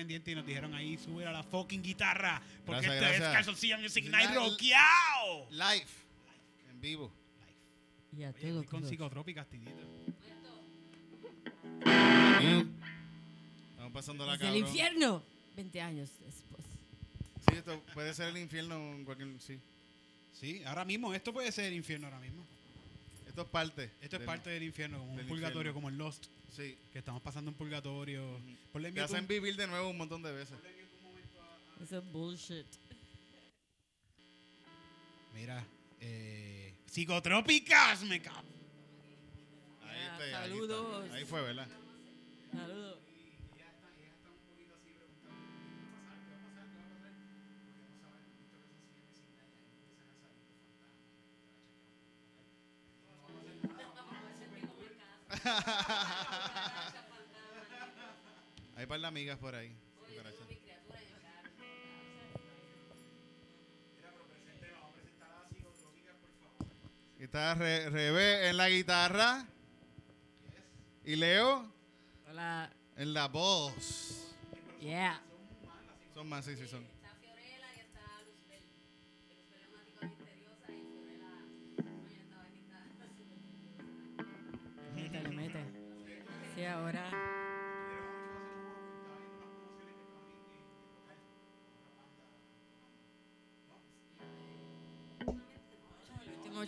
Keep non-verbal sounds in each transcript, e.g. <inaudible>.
pendiente y nos dijeron ahí subir a la fucking guitarra. Porque Gracias, este es gracias. Calzoncillo Music Night rockeado. Live. En vivo. Y a Oye, con psicotrópicas, tidito. Estamos pasando la Desde el infierno. 20 años después. Sí, esto puede ser el infierno en cualquier. Sí. Sí, ahora mismo, esto puede ser el infierno ahora mismo. Esto es parte. Esto es del- parte del infierno, como un del purgatorio, infierno. como el Lost, Sí. que estamos pasando un purgatorio. Ponle Te mute hacen vivir de nuevo un montón de veces. Eso es bullshit. Mira, eh, psicotrópicas, me cago. Ahí está, ahí está. saludos. Ahí fue, ¿verdad? Saludos. <laughs> Hay par de amigas por ahí. Está Re- Rebe en la guitarra. Y Leo Hola. en la voz. Yeah. Son más, sí, sí, son.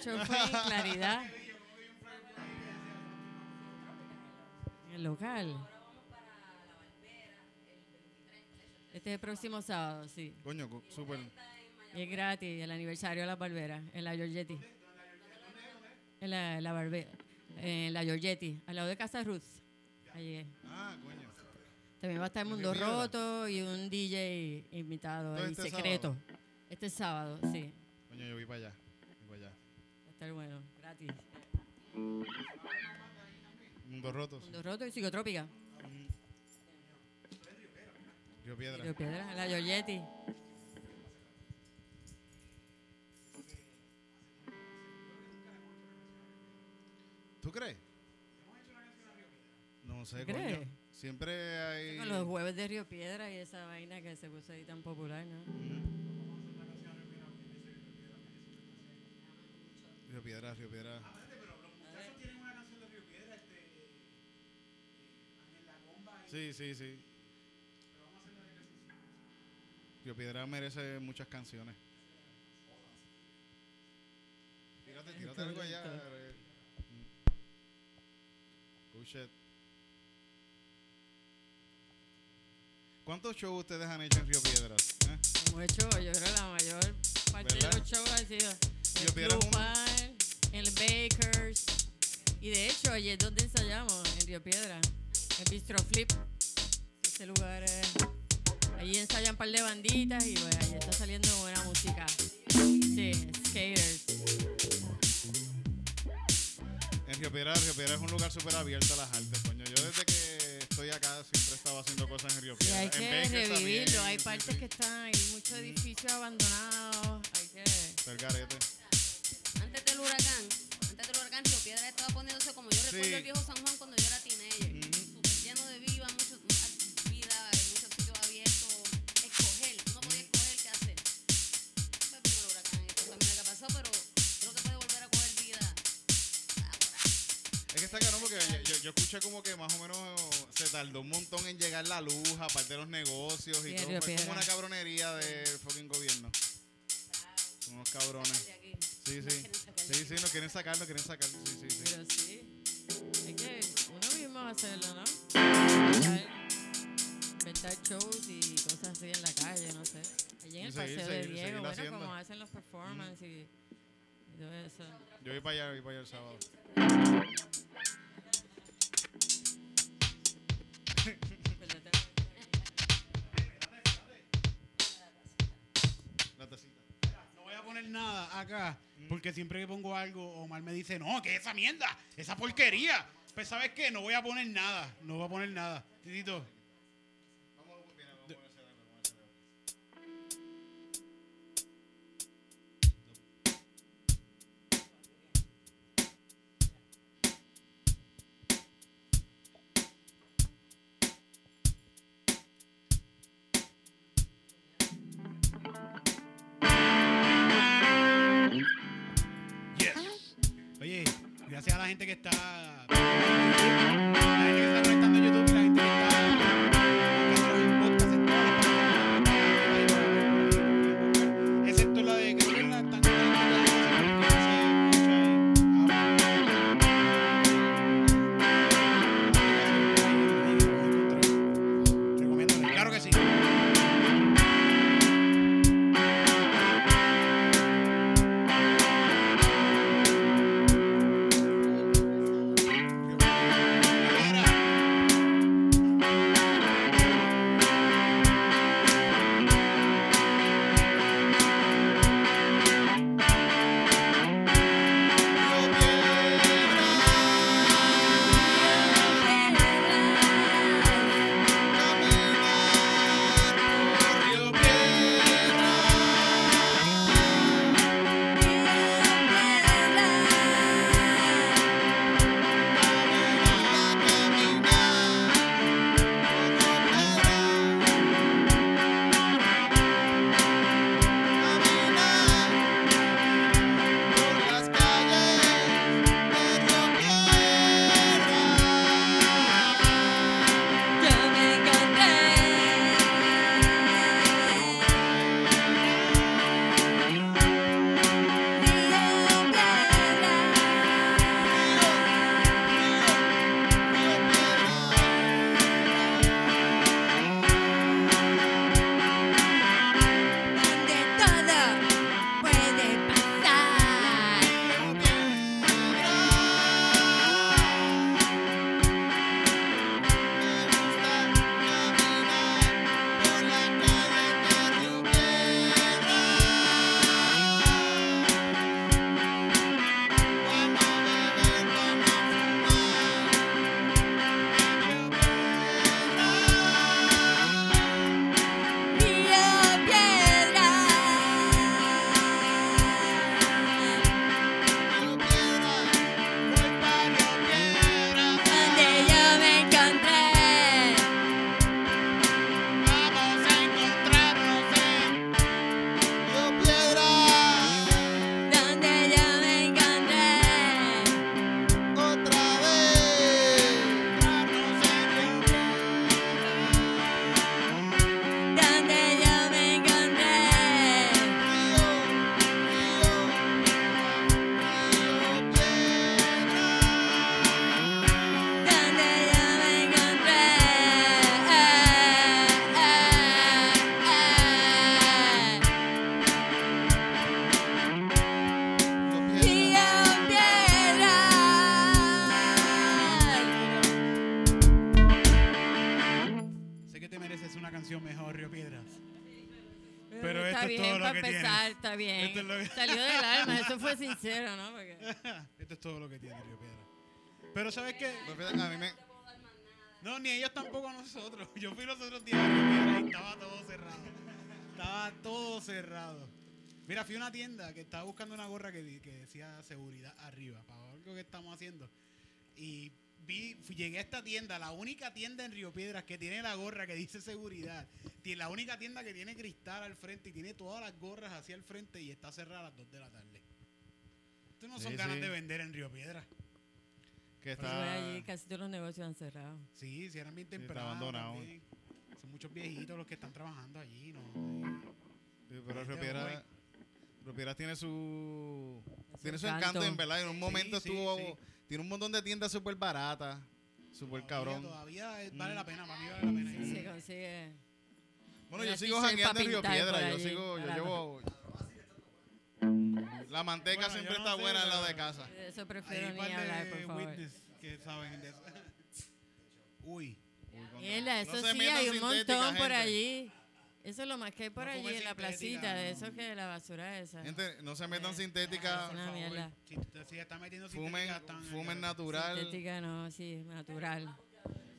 El en Claridad. El local. Este es el próximo sábado, sí. Coño, súper. Y es gratis, el aniversario de las barberas, en la Giorgetti. En la, la barbe- en la Giorgetti, al lado de Casa Ruth. Allí es. Ah, coño. También va a estar ¿En Mundo? Roto y un DJ invitado ¿Todo ahí, este secreto. Este sábado, sí. Coño, yo vi para allá. Vi para allá. Va a estar bueno, gratis. Mundos rotos. Mundo Roto y Psicotrópica. Río Piedra. Río Piedra, la Giorgetti. ¿Tú crees? No sé, ¿Tú coño. crees? Siempre hay. Con los jueves de Río Piedra y esa vaina que se puso ahí tan popular, ¿no? Río Piedra, Río Piedra. Sí, sí, sí. Río Piedra merece muchas canciones. Tírate, tírate algo allá. eh. Mm. Oh, shit. ¿Cuántos shows ustedes han hecho en Río Piedras? eh? Hemos hecho, yo creo, la mayor parte ¿Verdad? de los shows ha sido Río en Piedra es un- en el Bakers. Y de hecho, allí es donde ensayamos, en Río Piedra, en Bistro Flip. Ese lugar es... Allí ensayan un par de banditas y pues allí está saliendo buena música. Sí, skaters. En Río Piedra, Río Piedra es un lugar súper abierto a las artes, coño. Yo desde que estoy acá siempre he estado haciendo cosas en Río Y Piedra. hay que revivirlo. Hay partes que están, hay muchos edificios abandonados. Hay que... El garete. Antes del huracán, antes del huracán, Río Piedra estaba poniéndose como yo recuerdo Sí. el viejo San Juan cuando yo era teenager. Súper lleno de vida, mucho, mucha vida, muchos sitios abiertos. Escoger, uno podía escoger qué hacer. Vino el huracán y esto también que pasó, pero creo que puede volver a coger vida. Es que está caro porque yo, yo- yo escuché como que más o menos se tardó un montón en llegar la luz, aparte de los negocios y todo. Fue como una cabronería del fucking gobierno. Unos cabrones. Sí, sí. Sí, sí, nos quieren sacar, nos quieren sacar. Sí, sí, sí. Pero sí, hay que uno mismo hacerlo, ¿no? Inventar, inventar shows y cosas así en la calle, no sé. Allí en el seguir, paseo seguir, de Diego, bueno, haciendo. como hacen los performances y, y todo eso. Yo voy para allá, voy para allá el sábado. <laughs> poner nada acá, porque siempre que pongo algo, Omar me dice, no, que esa mierda, esa porquería. Pues, ¿sabes qué? No voy a poner nada, no voy a poner nada. Titito, gente que está. Fue sincero, ¿no? <laughs> Esto es todo lo que tiene Río Piedra. Pero ¿sabes qué? Pues me, No, ni ellos tampoco a nosotros. <laughs> Yo fui los otros días a Río Piedra y estaba todo cerrado. Estaba todo cerrado. Mira, fui a una tienda que estaba buscando una gorra que, decía seguridad arriba, para algo que estamos haciendo. Y vi, llegué a esta tienda, la única tienda en Río Piedras que tiene la gorra que dice seguridad. Tiene la única tienda que tiene cristal al frente y tiene todas las gorras hacia el frente y está cerrada a las 2 de la tarde. Esto no son Sí, ganas sí. de vender en Río Piedras. que está... allí, casi todos los negocios han cerrado. Sí, si eran bien Sí, está temprano. abandonado. también. Son muchos viejitos los que están trabajando allí, ¿no? Sí, pero Río. Río Piedras tiene su... Tiene su encanto. encanto, en verdad. En un momento sí, estuvo... sí. Tiene un montón de tiendas súper baratas. Súper cabrón. Todavía Mm. vale la pena, para mí vale la pena. Sí, se consigue. Bueno, yo sigo jangueando en Río Piedra. Yo sigo... Yo llevo... La manteca Bueno, siempre no está sé, buena en la pero- de casa. De eso prefiero un ni hablar, por de favor. witness que saben de eso. Uy. Mierda, eso No sí, hay un montón por gente. allí. Eso es lo más que hay por No allí en la placita, de eso que la basura esa. Gente, no se metan Eh, sintética. ah, Por Una favor, mierda. Si, usted- si está metiendo Fumen, sintética, están fumen en- natural. Sintética no, sí, natural.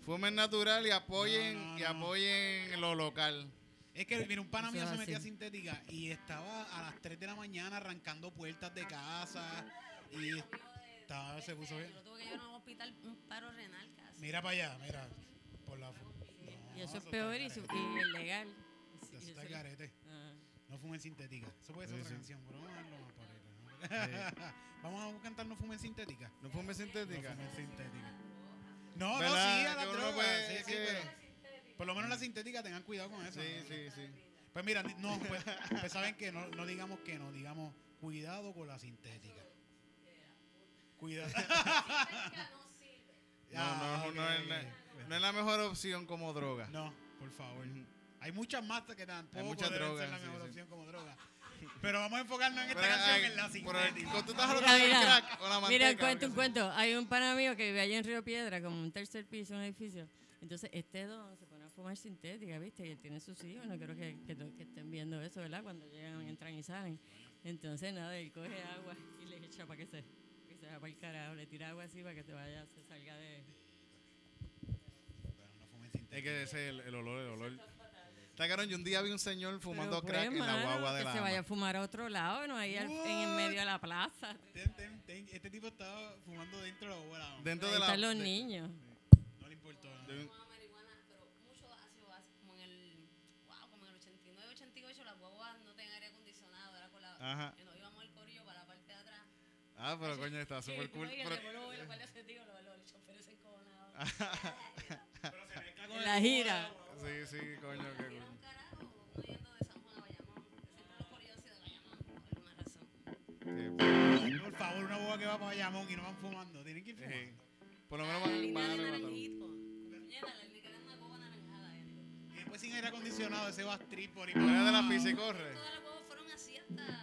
Fumen natural y apoyen, No, no, y apoyen lo local. Es que, mira, un pana mío se metía así. sintética y estaba a las 3 de la mañana arrancando puertas de casa y estaba, se puso bien. Yo tuve que llevar a un hospital, un paro renal casi. Mira para allá, mira. Por la, fu- Y No, eso es peor y, su- y ilegal. Eso está ah. No fumen sintética. Eso puede ser Sí, otra sí. canción, pero vamos a ¿no? <laughs> A cantar No fumen sintética. No fumen No sintética. fumen sintética. No, no, sí, a la droga. puede- sí, sí, pero por lo menos la sintética tengan cuidado con eso. Sí, ¿no? sí, sí. Pues mira, no, pues, pues saben que no, no digamos que no, digamos cuidado con la sintética. Cuidado. No, no, no, es, no es la mejor opción como droga. No, por favor. Hay muchas más que tampoco muchas deben drogas, ser la mejor sí. opción como droga. Pero vamos a enfocarnos en esta Pero, canción ay, en la pero, sintética. ¿Tú estás Mira, crack o la manteca? Mira, cuento un cuento. Hay un pana mío que vive allá en Río Piedra, como un tercer piso, un edificio. Entonces, este don se fumar sintética, ¿viste? Y él tiene sus hijos. No quiero que, que, que estén viendo eso, ¿verdad? Cuando llegan, entran y salen. Entonces, nada, él coge agua y le echa para que se, que se vaya para el carajo. Le tira agua así para que se vaya, se salga de... Pero no fumen sintética. Es que ese es el, el olor, el olor. Está cabrón, yo un día vi un señor fumando Pero, crack pues, en la guagua de que la se vaya a fumar a otro lado, no ahí al- en el medio de la plaza. Ten, ten, ten. Este tipo estaba fumando dentro de la bola. Dentro Ahí de la... están los de- niños. No le importó. ¿no? de un- Fumaba marihuana, pero mucho ácido, ácido, como en el, wow, como en el 89, 88, las guaguas no tenían aire acondicionado, era con la, Ajá. que nos íbamos al corillo para la parte de atrás. Ah, pero coño, está <laughs> súper cool. Y Pero- y <laughs> En la gira. Sí, sí, coño, qué cool. carajo, uno yendo de San Juan a Bayamón. Siempre los corillos han sido de Bayamón, por alguna razón. Sí, Por favor, una boba que va para Bayamón y no van fumando. Tienen que ir fumando. sí. Por lo menos la van, van a digo. Y después sin aire acondicionado, ese va strip por ahí. De la abajo. pista y corre. Todas las guaguas fueron así hasta,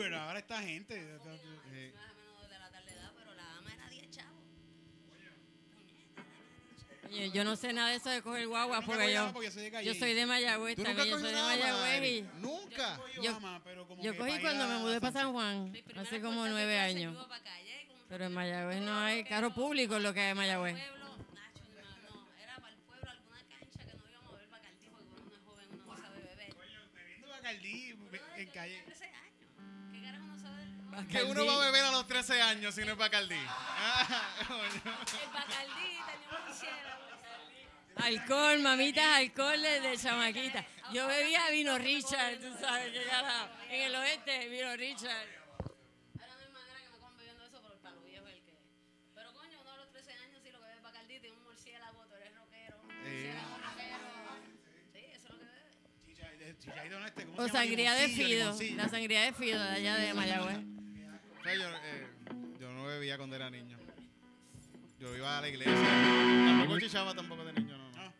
Uber ahora esta gente. Fucking ama, Sí. Más o menos de la tarde edad, pero la ama era 10 chavos. Oye, yo no sé nada de eso de coger guagua porque yo, porque soy de yo soy de Mayagüez ¿Tú nunca también, yo soy de Mayagüez y Nunca. Cogí Yo- yo cogí cuando me mudé para. San Juan, hace como nueve años. Pero en Mayagüez no hay carro público lo que hay en Mayagüez. Bacardí. Que uno va a beber a los 13 años si no es Bacardí. Ah. <laughs> El Bacardí tenía una quisiera. Alcohol, mamitas, alcohol desde chamaquita. Yo bebía vino Richard, tú sabes que carajo. En el oeste, vino Richard. Ahora no hay manera que me cojan bebiendo eso, pero para lo viejo el que es. Pero coño, uno a los 13 años sí lo que bebe Bacardí, tiene un murciélago, tú eres rockero. Murciélago, rockero. Sí, eso es lo que bebe. Este, ¿cómo O sangría de Fido, la sangría de Fido de allá de Mayagüez. O sea, yo, eh, yo no bebía cuando era niño. Yo iba a la iglesia. Tampoco chichaba tampoco de niño, no. no. No,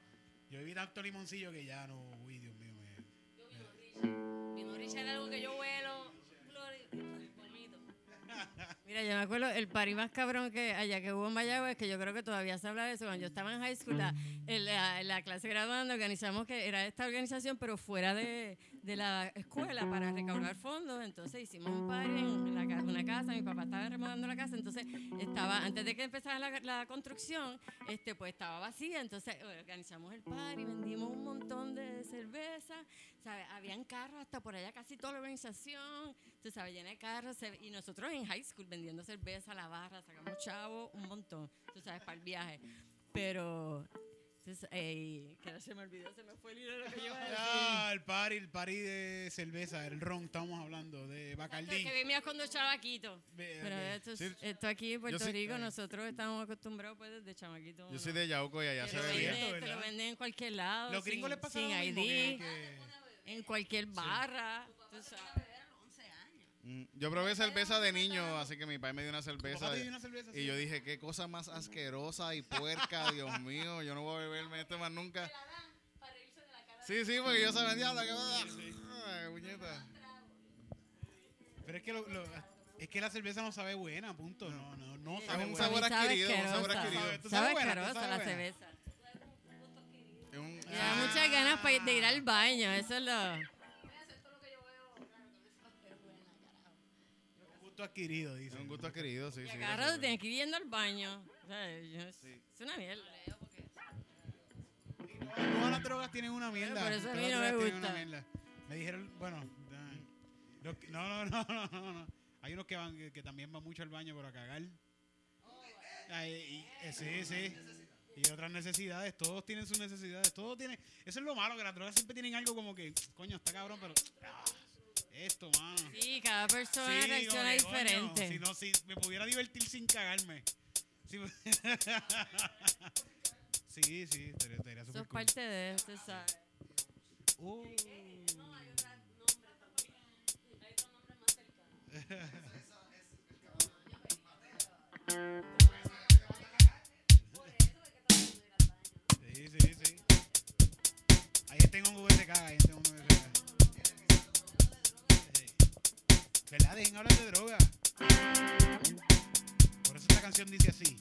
yo viví tanto limoncillo que ya no, uy, Dios mío. me- Yo vino Richard. Vino Richard era algo que yo vuelo. Gloria, vomito. <laughs> Mira, yo me acuerdo el party más cabrón que allá que hubo en Mayagüez, que yo creo que todavía se habla de eso. Cuando yo estaba en high school, la, en la, en la clase graduando, organizamos que era esta organización, pero fuera de, de la escuela para recaudar fondos. Entonces hicimos un party en la una casa, mi papá estaba remodelando la casa, entonces estaba, antes de que empezara la, la construcción, este pues estaba vacía. Entonces organizamos el party, vendimos un montón de cerveza, ¿sabes? Habían carros hasta por allá, casi toda la organización, tú sabes, llena de carros. y nosotros en high school vendiendo cerveza la barra, sacamos chavo, un montón, tú sabes, para el viaje. Pero, entonces, que ahora se me olvidó, se me fue el hilo de lo que yo iba a decir. Ah, el party, el party de cerveza, el ron, estamos hablando, de Bacardí. Que vivías cuando chamaquito. Ve- Pero ve. esto, es- Sí. esto aquí en Puerto soy- Rico, nosotros estamos acostumbrados pues desde chamaquito. Yo soy de Yauco y allá se cierto, venden, te lo venden en cualquier lado. Los gringos sin, les pasa sin lo mismo ID, que- en cualquier barra. tú sabes. beber a los 11 años. Mm, Yo probé cerveza de niño, así que mi padre me dio una ¿Tu cerveza. dio una cerveza? Y yo dije, qué cosa más asquerosa y puerca, <laughs> Dios mío, yo no voy a beberme esto más nunca. La dan para reírse de la cara. Sí, sí, porque yo sabía, diablo, que puñeta. Pero es que lo, lo- Es que la cerveza no sabe buena, punto. No, no, no Es sabe un buena. sabor Sabe adquirido, un sabor adquirido. ¿Tú Sabe asquerosa sabes la buena? cerveza. Es un- Me da muchas ganas de ir al baño, eso es lo... gusto adquirido, dice. es un gusto adquirido, sí. Y sí, agarra, eso es tienes que ir yendo al baño. O sea, yo- es, Sí. es una mierda. Todas las drogas tienen una mierda. por eso a Todas mí las no me drogas tienen gusta. una mierda. Me dijeron, bueno, no, no, no, no, no, no. Hay unos que van, que, que también van mucho al baño para cagar. Ay, y- eh, sí, sí. Y otras necesidades, todos tienen sus necesidades, todos tienen. Eso es lo malo, que las drogas siempre tienen algo como que, coño, está cabrón, pero. ah, esto, mano. Sí, cada persona Sí, reacciona como que, coño, diferente. si no, si me pudiera divertir sin cagarme. Sí, <laughs> sí, sí, estaría, estaría Eso súper es cool. parte de eso, ¿sabes? Uh. no hay otro nombre también. Hay otro nombre más cercano. Por eso es que estamos de ir al baño. Sí, sí, sí. Ahí en un hay gente en un que ¿Verdad? Dejen hablar de droga. Por eso esta canción dice así.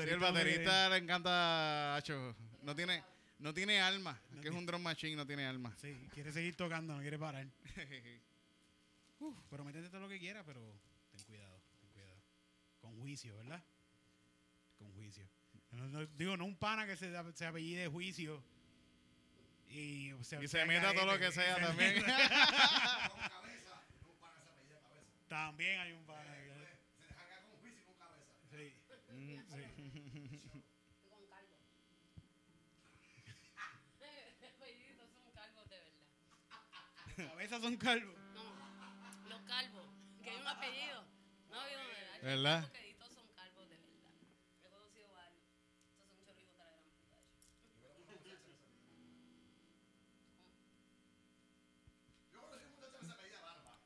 Baterista. el baterista le encanta, Hacho. No tiene, no tiene alma. que es un drum machine, no tiene alma. Sí, quiere seguir tocando, no quiere parar. <laughs> Uf, pero métete todo lo que quieras, pero ten cuidado, ten cuidado. Con juicio, ¿verdad? Con juicio. No- no- digo, no un pana que se, se apellide juicio. Y, o sea, Y sea se meta todo lo que sea se también. meta- <laughs> También hay un pana. Verdad. Son calvos. No, los calvos. Que hay un apellido. No, yo no hay ¿Verdad? calvos que todos son calvos de verdad. He conocido varios. Estos son muchos hijos de la gran puta. de hecho.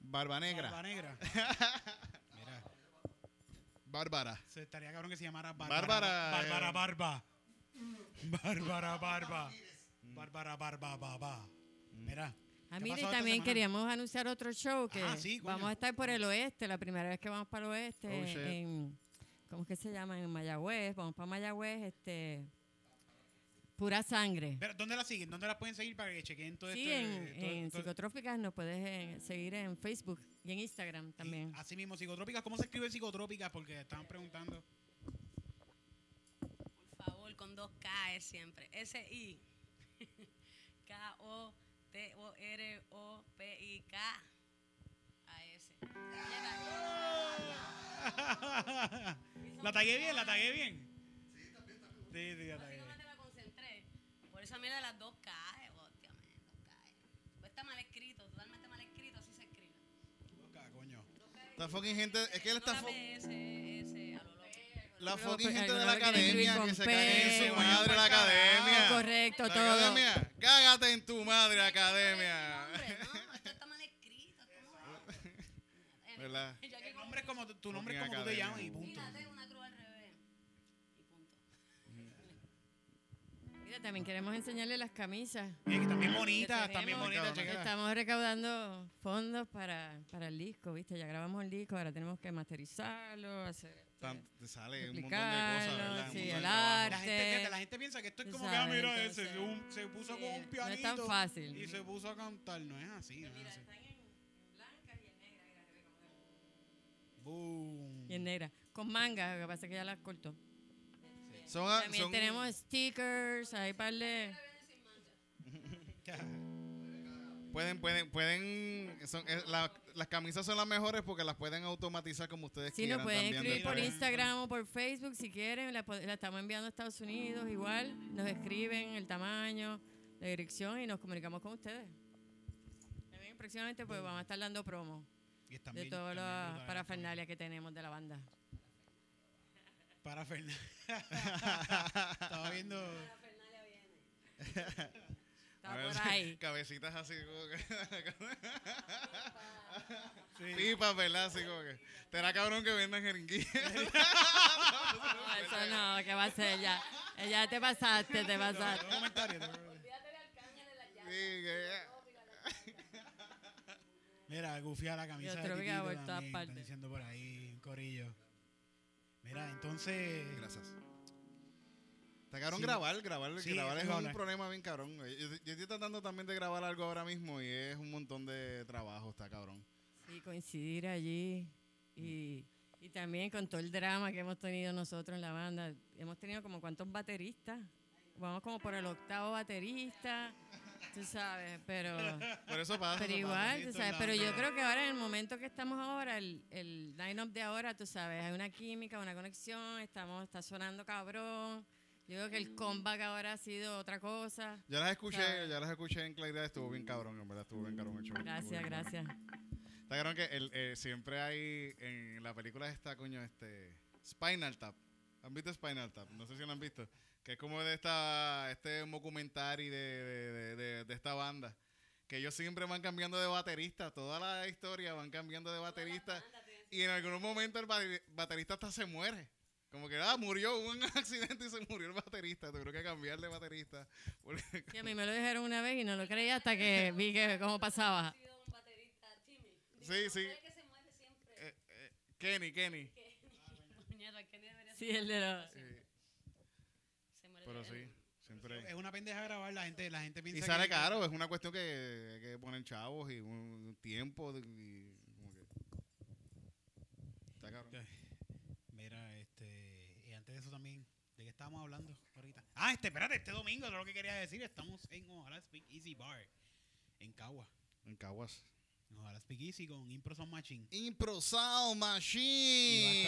Barba negra. Barba negra. <laughs> Mira, Bárbara. se estaría cabrón que se llamara Bárbara. Bárbara, Bárbara eh. Barba. Bárbara Barba. Bárbara Barba Baba. Mira. Ah, ¿qué mire, pasó y también queríamos anunciar otro show que Ah, sí, vamos a estar por el oeste, la primera vez que vamos para el oeste, Oh, en, ¿cómo es que se llama? En Mayagüez, vamos para Mayagüez, este, pura sangre. Pero, ¿Dónde la siguen? ¿Dónde la pueden seguir para que chequen todo Sí, esto? en, todo- en todo- Psicotrópicas nos puedes eh, seguir en Facebook y en Instagram también. y Así mismo, psicotrópicas. ¿Cómo se escribe psicotrópicas? Porque estaban preguntando. Por favor, con dos K es siempre. S-I. K-O-T-O-R-O-P-I-K. A-S. <laughs> ¿La tagué bien? ¿La tagué bien? Sí, también, también. Sí, sí, la tagué bien. Me concentré. Por esa mierda de las dos K. Hostia, man, dos K. Pues está mal escrito, totalmente mal escrito, así se escribe. Coño. Dos K. Esta fucking gente, es que él está la gente de la academia que se cae en su madre la academia. correcto, La todo. academia, cágate en tu madre academia. Hombre, no, esto está mal escrito. ¿cómo es? ¿Verdad? <laughs> El nombre es como tu, tu nombre es como tú te academia. llamas y punto. Fíjate, una cruz al revés. Y punto. Mira, también queremos enseñarle las camisas. Y que también bonitas, también bonitas. Estamos recaudando fondos para, para el disco, ¿viste? Ya grabamos el disco, ahora tenemos que masterizarlo, hacer... este, Tan- te sale un montón de cosas, ¿verdad? Sí, el trabajo. La gente, arte. fíjate, la gente piensa que esto es como que, ah, mira, entonces, ese, un- se puso sí, con un no pianito. es tan fácil. Y se puso a cantar. No es así, no es Mira, así. Boom. Y en negra. Con manga, lo que pasa es que ya las cortó. Son, También son- tenemos stickers, hay par de... <laughs> pueden, pueden, pueden, son, la- las camisas son las mejores porque las pueden automatizar como ustedes Sí, quieran nos pueden también escribir por. Instagram o por Facebook si quieren. La, la estamos enviando a Estados Unidos igual. Nos escriben el tamaño, la dirección y nos comunicamos con ustedes. También próximamente pues vamos a estar dando promo Y están de todas también las brutales. parafernalias que tenemos de la banda. Para Fernández. <laughs> <laughs> Estaba viendo. Está A <laughs> ver, por ahí. Cabecitas así como que. Sí. Pipas, ¿verdad? Así como que. Te era cabrón que vendan jeringuillas. <laughs> No, eso no, ¿qué va a ser? Ya, ya te pasaste, te pasaste. Olvídate de Arcángel en la Sí, llave. Mira, gufia la camisa Yo de Titito también, están diciendo por ahí, un corillo. Mira, entonces... Gracias. Está cabrón Sí. grabar, grabar, Sí, grabar es eso un problema bien cabrón. Yo, yo- estoy tratando también de grabar algo ahora mismo y es un montón de trabajo, está cabrón. Sí, coincidir allí y, y también con todo el drama que hemos tenido nosotros en la banda. Hemos tenido como cuántos bateristas. Vamos como por el octavo baterista, tú sabes, pero, Pero eso pasa. pero igual, tú sabes, es pero yo creo que ahora en el momento que estamos ahora, el, el line-up de ahora, tú sabes, hay una química, una conexión, estamos, está sonando cabrón. Yo creo que el comeback ahora ha sido otra cosa. Ya las escuché, ¿Sabes? ya las escuché en claridad, estuvo bien cabrón, en verdad, estuvo bien cabrón el show. Gracias, gracias. Está cabrón que el, eh, siempre hay en la película esta, coño, este. Spinal Tap. ¿Han visto Spinal Tap? No sé si lo han visto. Que es como de esta, este documentario de, de, de, de- de esta banda. Que ellos siempre van cambiando de baterista. Toda la historia van cambiando de baterista. Y en algún momento el bate- baterista hasta se muere. Como que, ah, murió, hubo un <laughs> accidente y se murió el baterista. Tuve que cambiar de baterista. Porque- Sí, a mí me lo dijeron una vez y no lo creí hasta que vi que cómo pasaba. Ha sido un baterista, Timmy. Sí, sí. El que se muere siempre. eh, eh, Kenny, Kenny. Que Sí, el de los... Sí, se muere pero sí, siempre. Es una pendeja grabar, la gente, la gente piensa Y sale que- caro, es una cuestión que que poner chavos y un tiempo y como que está caro. Mira, y de eso también, ¿de qué estábamos hablando ahorita? Ah, este, espérate, este domingo, es lo que quería decir, estamos en Ojalá Speak Easy Bar, en Cagua. En Caguas. Ojalá Speak Easy con Impro Sound Machine. Impro Sound Machine.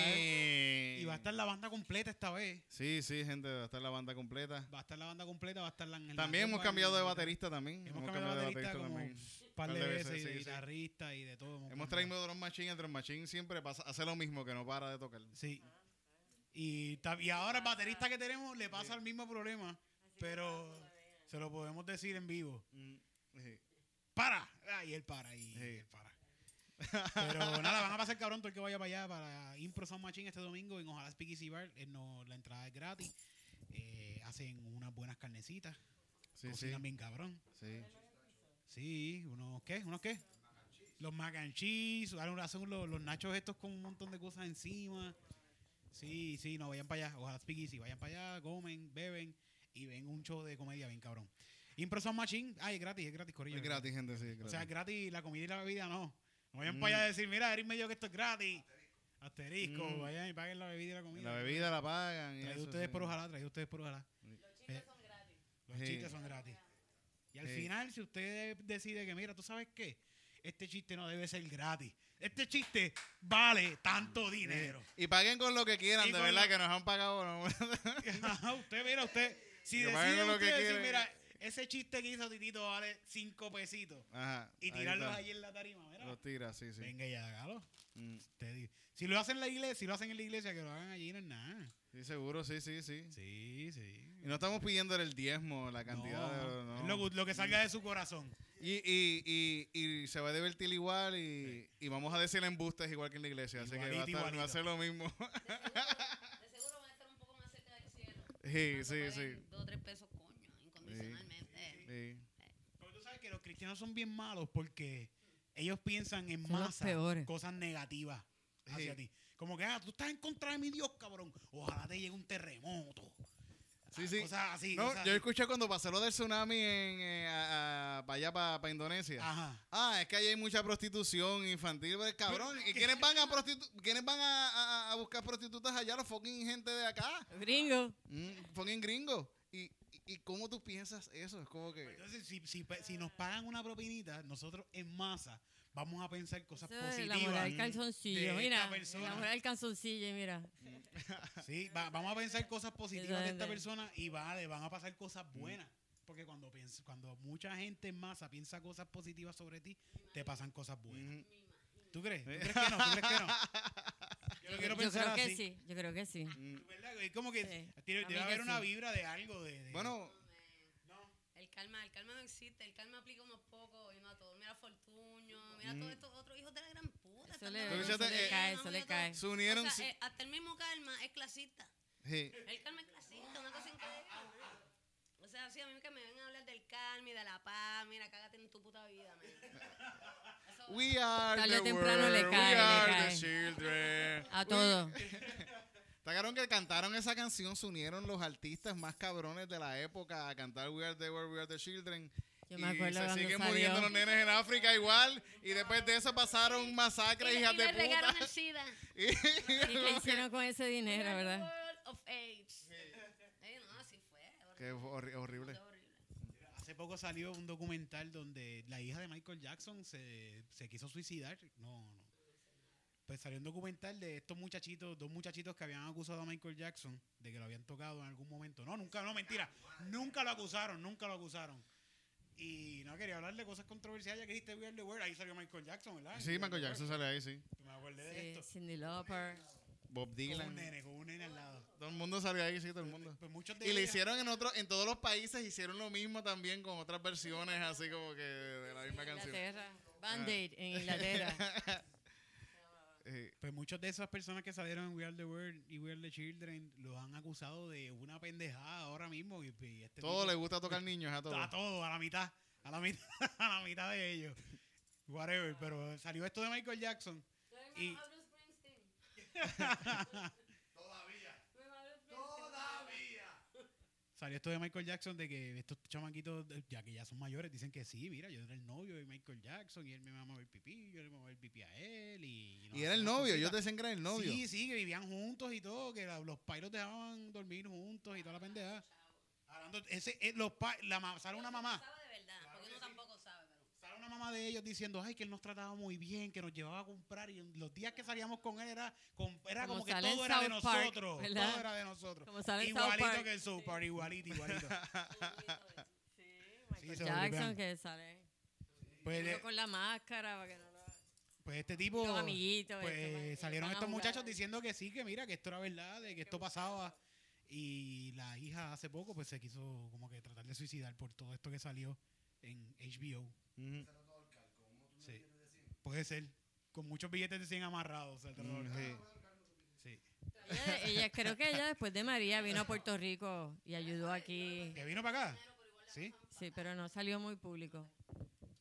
Y va a estar la banda completa esta vez. Sí, sí, gente, va a estar la banda completa. Va a estar la banda completa, va a estar la. en la También hemos cambiado en de baterista también. Hemos cambiado de baterista como también. un par de veces, y de sí, sí. guitarrista y de todo. Hemos cambiado. traído Drum Machine, el Drum Machine siempre pasa, hace lo mismo, que no para de tocar. Sí. Y, y ahora el baterista que tenemos le pasa el mismo problema, pero se lo podemos decir en vivo. Mm, sí. ¡Para! Y él para, y Sí. él para. Pero nada, van a pasar cabrón todo el que vaya para allá para Impro Sound Machine este domingo en Ojalá Speak Easy Bar. Eh, no, la entrada es gratis. Eh, hacen unas buenas carnecitas. Sí, sí, cocinan bien cabrón. sí. Sí, unos qué, unos qué. Los mac and cheese, hacen hacen los, los nachos estos con un montón de cosas encima. Sí, sí, no, vayan para allá. Ojalá Speak Easy, vayan para allá, comen, beben y ven un show de comedia bien cabrón. Impro Sound Machine, ay, es gratis, es gratis, corillo. Es gratis, gente, sí. es O sea, gratis. es gratis la comida y la bebida, no. No vayan Mm. para allá a decir, mira, Eric me dijo que esto es gratis. Asterisco, Mm. vayan y paguen la bebida y la comida. La bebida la pagan. eso, ustedes sí. por ojalá, traído ustedes por ojalá. Eh, Los Sí. chistes son gratis. Y al Sí. final, si usted decide que, mira, ¿tú sabes qué? Este chiste no debe ser gratis. Este chiste vale tanto dinero. Y paguen con lo que quieran, Y de verdad, lo- que nos han pagado. ¿no? <laughs> Ajá, usted, mira, usted, si decide lo que usted decir, mira, ese chiste que hizo Titito vale cinco pesitos Ajá. y ahí tirarlos allí en la tarima, mira. Los tira, sí, sí. Venga y hágalo. Mm, Usted si lo hacen en la iglesia, si lo hacen en la iglesia, que lo hagan allí no es nada. Sí, seguro, sí, sí, sí. Sí, sí. Y no estamos pidiendo el diezmo, la cantidad de... No, lo que salga de su corazón. Y, y, y, y se va a divertir igual y, y vamos a decir embustes igual que en la iglesia. Así que va a, Igualito, estar- va a igualito. ser lo mismo. De seguro van a estar un poco más cerca del cielo. Sí, sí, sí. Dos o tres pesos, coño, incondicionalmente. Sí. Pero tú sabes que los cristianos son bien malos porque ellos piensan en Son masa cosas negativas hacia Sí. ti. Como que, ah, tú estás en contra de mi Dios, cabrón. Ojalá te llegue un terremoto. Sí, Ah, sí. Cosas así. No, cosas yo así. escuché cuando pasó lo del tsunami en, eh, a- a- para allá, para, Indonesia. Ajá. Ah, es que ahí hay mucha prostitución infantil, pues, cabrón. ¿Y quiénes van a quiénes van a, a- a buscar prostitutas allá? Los fucking gente de acá. Gringo. Mm, fucking gringos. ¿Y, y, y cómo tú piensas eso? Es como que... Entonces, si, si, si nos pagan una propinita, nosotros en masa vamos a pensar cosas Eso positivas. la moral de calzoncillo. esta Mira, persona. la moral calzoncillo, mira. <laughs> Sí, va- vamos a pensar cosas positivas de esta persona y vale, van a pasar cosas buenas. Porque cuando piensa, cuando mucha gente en masa piensa cosas positivas sobre ti, te pasan cosas buenas. ¿Tú crees? ¿Tú crees que no? ¿Tú crees que no? <laughs> Yo quiero creo que así. sí, yo creo que sí. Mm. ¿Verdad? Es como que Sí. tiene- A debe mí haber una sí. vibra de algo. De, de- Bueno, no. El karma, el karma no existe, el karma aplica unos pocos y mira a Mm. todos estos otros hijos de la gran puta. Eso le, Pero eso le eh, cae, eso le cae. se unieron... O sea, eh, hasta el mismo karma es clasista. Sí. El karma es clasista, una cosa increíble. O sea, sí, a mí que me ven a hablar del karma y de la paz, mira, cágate en tu puta vida. Eso- We are Tarde the temprano le world, cae, we le are cae. the children. A todo. Está <laughs> cabrón que cantaron esa canción, se unieron los artistas más cabrones de la época a cantar We Are the World, We Are the Children. Yo y me acuerdo se siguen salió. muriendo los nenes en África igual. Y después de eso pasaron masacres, y, hijas y de le regaron el puta. <laughs> SIDA. Y- ¿Y qué hicieron con ese dinero, verdad? world of AIDS. No, así fue. Qué horri- horrible. Qué horrible. Hace poco salió un documental donde la hija de Michael Jackson se, se quiso suicidar. No, no. Pues salió un documental de estos muchachitos, dos muchachitos que habían acusado a Michael Jackson de que lo habían tocado en algún momento. No, nunca, no, mentira. Nunca lo acusaron, nunca lo acusaron. Y no quería hablar de cosas controversiales, ya que dijiste We Are the World, ahí salió Michael Jackson, ¿verdad? Sí, Michael Jackson sale ahí, sí. Me acordé de Sí, esto. Cindy Lauper. Bob Con un Dylan. nene, con un nene al lado. Todo el mundo salió ahí, sí, todo el mundo. Pues muchos de Y le hicieron en otro, en todos los países hicieron lo mismo también con otras versiones así como que de la misma canción. Inglaterra. Band-Aid en Inglaterra. <laughs> Eh, Pues muchas de esas personas que salieron en We Are the World y We Are the Children los han acusado de una pendejada ahora mismo. Y, y este todo tipo- le gusta tocar niños a todos. A todo, a la mitad. A la mitad, <laughs> a la mitad de ellos. Whatever. Pero salió esto de Michael Jackson. Y- <laughs> <laughs> Salió esto de Michael Jackson de que estos chamaquitos, ya que ya son mayores, dicen que sí, mira, yo era el novio de Michael Jackson y él me mamaba el pipí, yo le mamaba el pipí a él. Y, Y era el novio, ellos te decían que era el novio. Sí, sí, que vivían juntos y todo, que la- los pais los dejaban dormir juntos y toda la pendeja. Hablando, ese, eh, los pa- la, ma- sale una mamá, Sabe de verdad, porque uno tampoco sabe, pero. sale una mamá de ellos diciendo, ay, que él nos trataba muy bien, que nos llevaba a comprar. Y los días que salíamos con él era, com- era Como como, que todo era de Park, nosotros. todo era de nosotros. Como sale en South igualito que el South Park, igualito, igualito. Sí, Jackson que sale. Pues, eh, con la máscara para que no lo... pues este tipo, Los amiguitos, pues esto, pues, salieron estos muchachos diciendo que sí, que mira, que esto era verdad, de que esto pasaba. Y la hija hace poco pues se quiso como que tratar de suicidar por todo esto que salió en HBO. Puede ser. Con muchos billetes de 100 amarrados. el terror. Mm, sí. Sí. Ella, ella- creo que ella después de María vino a Puerto Rico y ayudó aquí. ¿Que vino para acá? Sí. Sí, pero no salió muy público.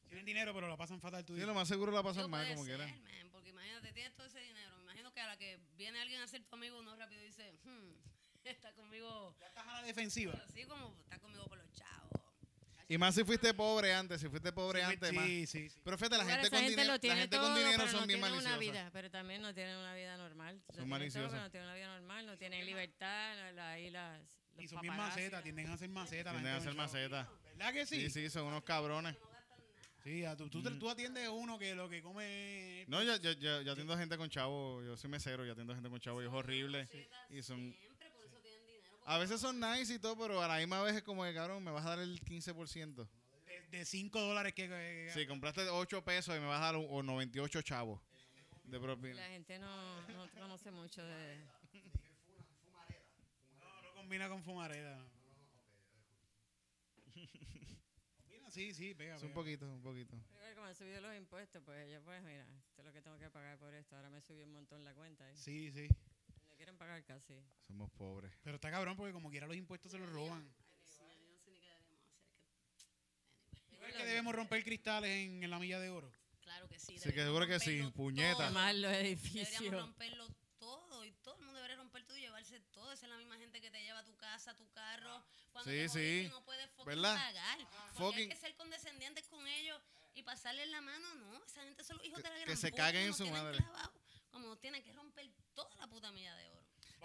Tienen dinero, pero la pasan fatal. Tú Sí, lo más seguro la pasan mal como quieran. porque imagínate, tienes todo ese dinero. Me imagino que a la que viene alguien a ser tu amigo, uno rápido dice, hmm, <laughs> está conmigo, Ya estás a la defensiva. así como está conmigo por los chavos. Y más si fuiste pobre antes, si fuiste pobre Sí, antes, sí, más. sí, sí. Pero fíjate, la gente con gente dinero, la gente todo, con dinero pero son no bien tienen una vida, pero también no tienen una vida normal. Son tienen todo, no tienen una vida normal, no tienen libertad, no, ahí las, los Y son bien macetas, tienden a ser macetas. Tienden a ser macetas. ¿Verdad que sí? Sí, sí, son unos cabrones. Sí, a tú, tú, Mm. tú atiendes a uno que lo que come... No, yo, yo, yo, yo atiendo gente con chavo, yo soy mesero, yo atiendo gente con chavo y es horrible. Y son, Siempre por eso tienen dinero. A veces son nice y todo, pero a la misma vez es como que, cabrón, me vas a dar el 15%. De 5 dólares que... que- Si compraste 8 pesos y me vas a dar un- o 98 chavos de propina. La gente no, no conoce mucho de... No, no combina con fumareda. no. Combina, sí, sí, pega, Es un pega. poquito, un poquito. Pero como han subido los impuestos, pues ella, pues mira, esto es lo que tengo que pagar por esto. Ahora me subió un montón la cuenta. ¿eh? Sí, sí. Quieren pagar casi. Somos pobres. Pero está cabrón porque como quiera los impuestos se los roban. Deberíamos hacer. que- ¿Tú crees que debemos romper cristales en, en la milla de oro? Claro que sí. Sí, que deberíamos seguro que sí, romperlo puñeta. todo. Quemar los Deberíamos edificios. romperlo todo y todo el mundo debería romper todo y llevarse todo. Esa es la misma gente que te lleva a tu casa, tu carro. Cuando Sí, te sí. y no puedes fucking ¿Verdad? pagar. Porque Fucking- hay que ser condescendientes con ellos y pasarles la mano. No, esa gente son los hijos Que- de la que gran se puta, caguen en su madre. clavados, Como tienen que romper toda la puta milla de oro.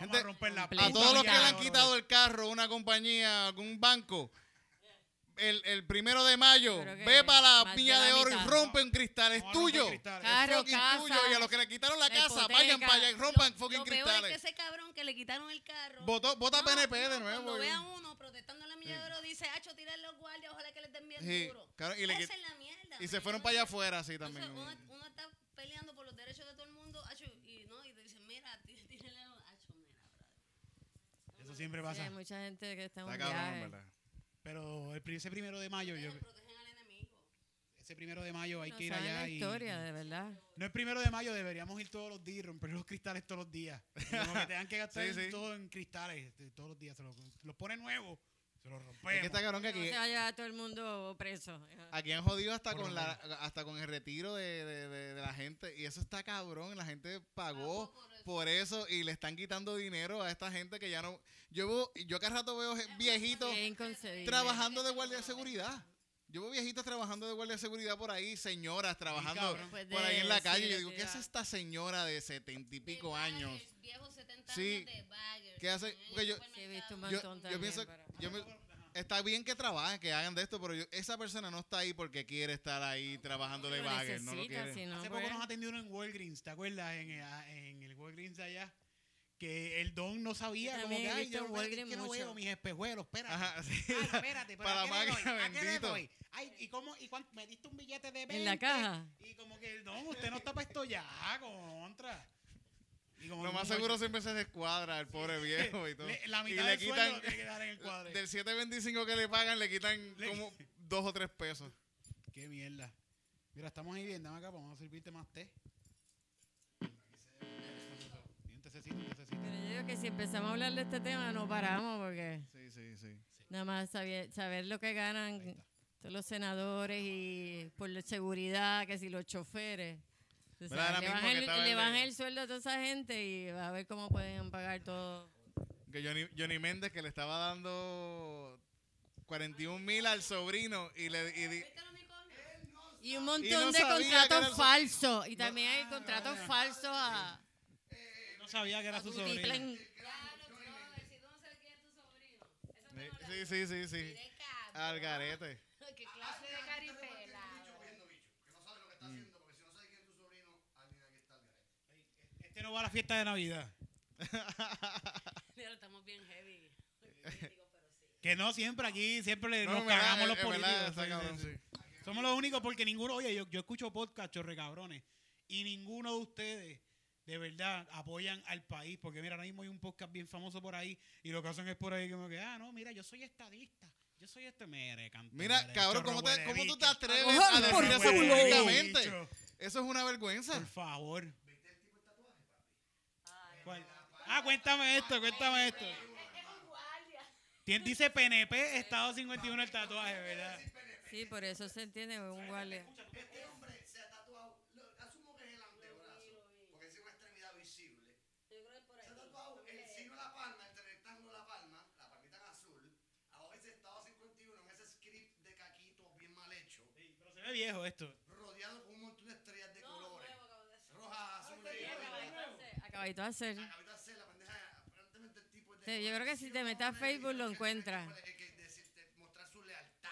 Gente, a romper la. A todos los que le han de quitado el carro, una compañía, algún banco, el, el primero de mayo, ve para la más de de oro y rompe un cristal. Es tuyo. cristales. Carro, fucking casa, tuyo. Y a los que le quitaron la la casa, hipoteca. vayan para allá y rompan lo, fucking lo peor es cristales. que ese cabrón que le quitaron el carro. Votó- vota No, PNP de no, nuevo. Cuando y- ve a uno protestando en la milla de oro, dice, Hacho, tira los guardias, ojalá que les den bien Sí, duro. claro, y le Esa es la mierda. y se fueron para allá afuera, así también. uno, uno está peleando por los derechos de todo el mundo, Hacho, y, no, y te dicen, mira, tí- tírale a Hacho, mira, siempre Sí, pasa. hay mucha gente que está en un Está cabrón, viaje. ¿verdad? Pero el, pri- ese primero de mayo, yo, protegen al enemigo. ese primero de mayo hay No que ir saben allá la y... historia, de verdad. No el primero de mayo, deberíamos ir todos los días y romper los cristales todos los días. <laughs> Como que tengan que gastar Sí, sí. todo en cristales este, todos los días. Se los, los pone nuevos, se Es rompemos. que está cabrón que No aquí, se va a llevar a todo el mundo preso. aquí han jodido hasta Por con lo la hasta con el retiro de, de- de- de la gente. Y eso está cabrón. La gente pagó por eso. por eso y le están quitando dinero a esta gente que ya no. Yo veo, yo cada rato veo viejitos Es trabajando de guardia de seguridad. Yo veo viejitos trabajando de guardia de seguridad por ahí, señoras trabajando. Pues por ahí en la sí, calle. Yo de digo, ¿qué es esta señora de setenta y pico De años? baggers, viejos 70 Sí. años de baggers, ¿Qué hace? con ellos Porque yo- en el Sí, he visto un supermercado. Yo, yo pienso, pero- yo me- está bien que trabajen, que hagan de esto, pero yo- esa persona no está ahí porque quiere estar ahí trabajando de bagger, no lo quiere. si no, Hace pues, poco nos atendió uno en Walgreens, ¿te acuerdas? En, eh, en el Walgreens de allá. Que el don no sabía, también que, ay, yo que no veo mis espejuelos, espérate. Ajá, sí. Ay, <laughs> espérate, pero Para ¿a qué le doy? ¿A qué le doy? Ay, ¿y cómo? ¿Y cuánto? ¿Me diste un billete de 20? En la caja. Y como que, no, usted no está para esto ya, contra. Y como Lo más seguro siempre se descuadra el pobre viejo y todo. Le- la mitad y le del sueldo quitan, tiene que dar en el cuadre. del 7.25 que le pagan, le quitan Le- como <laughs> dos o tres pesos. Qué mierda. Mira, estamos ahí bien, dame acá, vamos a servirte más té. Pero yo digo que si empezamos a hablar de este tema, no paramos porque Sí, sí, sí. nada más saber, saber lo que ganan todos los senadores y por la seguridad, que si los choferes. Le bajan, el, le el bajan de- el sueldo a toda esa gente y va a ver cómo pueden pagar todo. Que Johnny, Johnny Méndez que le estaba dando 41 mil al sobrino y le y un montón no de contratos falsos. Y también hay contratos falsos a, No sabía que era su sobrino. Si tú no sabes quién es tu sobrino. Eso Sí, sí, sí, sí. Al garete. <laughs> ¿Qué clase de? Que no va a la fiesta de Navidad. <laughs> Mira, estamos bien heavy. <laughs> pero. Que no siempre aquí, siempre le, No, nos en verdad, cagamos los en verdad, políticos. está sí, cabrón, sí, sí. sí. Somos los únicos porque ninguno, oye, yo, yo escucho podcast, chorre cabrones, y ninguno de ustedes de verdad apoyan al país. Porque mira, ahora mismo hay un podcast bien famoso por ahí y lo que hacen es por ahí como que, ah, no, mira, yo soy estadista. Yo soy este mere, canto, Mira, mere, cabrón, ¿cómo, te, ¿cómo tú te atreves Cojones, a decir por eso públicamente? Eso es una vergüenza. Por favor. ¿Cuál? Ah, cuéntame esto, cuéntame esto. Dice PNP, Estado 51 el tatuaje, ¿verdad? Sí, por eso se entiende un guardia. Este hombre se ha tatuado, lo- asumo que es el antebrazo, porque es una extremidad visible. Yo creo que es por Se ha tatuado el signo de la palma, el rectángulo de la palma, la palmita en azul, a ese estado 51, en ese script de caquito bien mal hecho, Sí, pero se ve viejo esto. rodeado con un montón de estrellas de No, colores, nuevo, acabo de hacer. rojas, azules y Acabadito de hacer. Acabita de hacer la pendeja, aparentemente el tipo es de Sí, yo creo que si te metes a Facebook lo encuentras. Es que decirte, mostrar su lealtad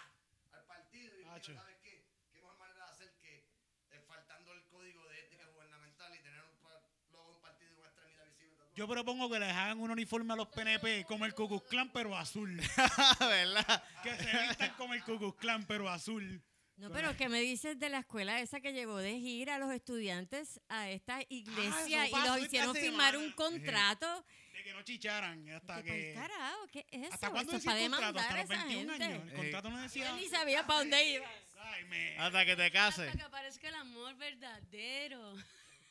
al partido y Hacho. ¿sabes qué? ¿Qué mejor manera de hacer que eh, faltando el código de ética gubernamental y tener un logo un partido y una extremidad visible? Yo propongo que les hagan un uniforme a los PNP como el Ku Klux Klan pero azul. <laughs> ¿Verdad? Que se vistan como el Ku Klux Klan pero azul. No, pero ¿qué me dices de la escuela esa que llevó de gira a los estudiantes a esta iglesia Ah, y los hicieron firmar un contrato? De que no chicharan hasta ¿Qué pa'l que... carajo? ¿Qué es eso? ¿Hasta cuándo Eso para contrato? Hasta los esa 21 gente. años. El contrato no decía... Yo ni sabía para dónde iba. Ay, me... Hasta que te cases. Hasta que aparezca el amor verdadero.